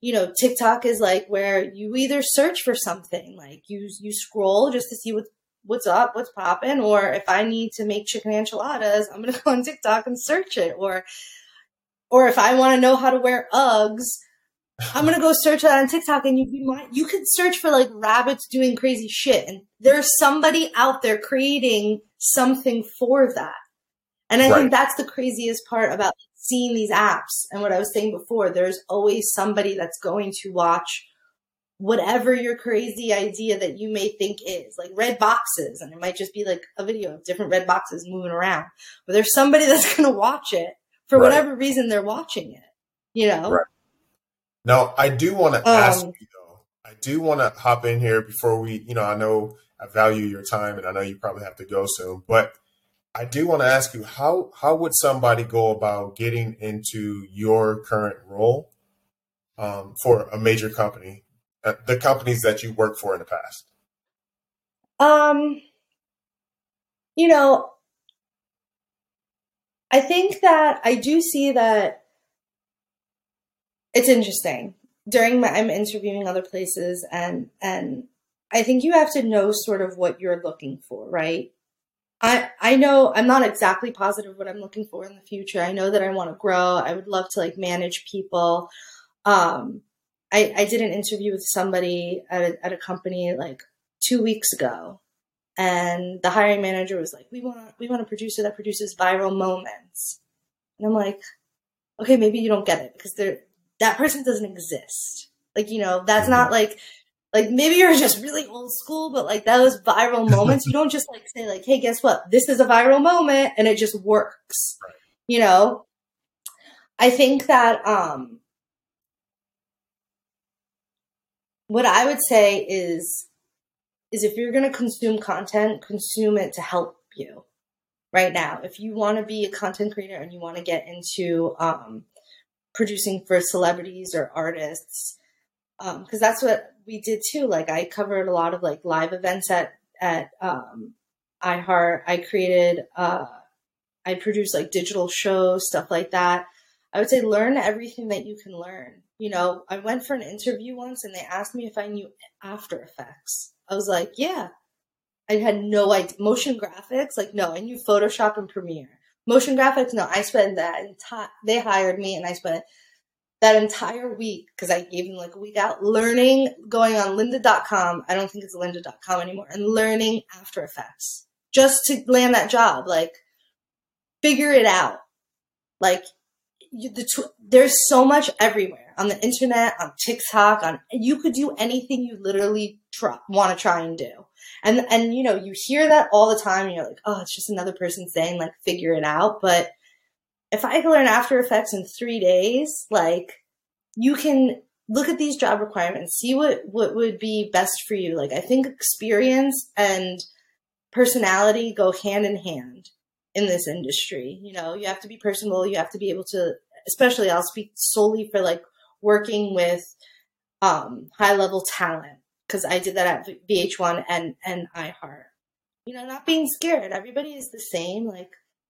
you know, TikTok is like where you either search for something, like you you scroll just to see what what's up, what's popping, or if I need to make chicken enchiladas, I'm gonna go on TikTok and search it, or or if I want to know how to wear Uggs, I'm gonna go search that on TikTok, and you you might you could search for like rabbits doing crazy shit, and there's somebody out there creating something for that. And I right. think that's the craziest part about seeing these apps and what I was saying before. There's always somebody that's going to watch whatever your crazy idea that you may think is like red boxes and it might just be like a video of different red boxes moving around but there's somebody that's going to watch it for right. whatever reason they're watching it you know right. now i do want to um, ask you though i do want to hop in here before we you know i know i value your time and i know you probably have to go soon but I do want to ask you how how would somebody go about getting into your current role um, for a major company, uh, the companies that you worked for in the past? Um, you know, I think that I do see that it's interesting during my I'm interviewing other places and and I think you have to know sort of what you're looking for, right? I I know I'm not exactly positive what I'm looking for in the future. I know that I want to grow. I would love to like manage people. Um, I I did an interview with somebody at a, at a company like two weeks ago, and the hiring manager was like, "We want we want a producer that produces viral moments," and I'm like, "Okay, maybe you don't get it because that person doesn't exist. Like you know that's not like like maybe you're just really old school, but like those viral moments, you don't just like say like, "Hey, guess what? This is a viral moment," and it just works. Right. You know, I think that um, what I would say is is if you're going to consume content, consume it to help you. Right now, if you want to be a content creator and you want to get into um, producing for celebrities or artists, because um, that's what we did too. Like I covered a lot of like live events at at um, iHeart. I created, uh, I produced like digital shows, stuff like that. I would say learn everything that you can learn. You know, I went for an interview once and they asked me if I knew After Effects. I was like, yeah. I had no idea. Motion graphics, like no, I knew Photoshop and Premiere. Motion graphics, no, I spent that entire. They hired me and I spent that entire week, because I gave them like a week out, learning, going on lynda.com. I don't think it's lynda.com anymore, and learning After Effects just to land that job. Like, figure it out. Like, you, the tw- there's so much everywhere on the internet, on TikTok, on you could do anything you literally want to try and do. And and you know you hear that all the time. And you're like, oh, it's just another person saying like figure it out. But if I can learn After Effects in three days, like you can look at these job requirements, see what, what would be best for you. Like I think experience and personality go hand in hand in this industry. You know, you have to be personable. You have to be able to, especially I'll speak solely for like working with um, high level talent because I did that at VH1 and, and iHeart. You know, not being scared. Everybody is the same. Like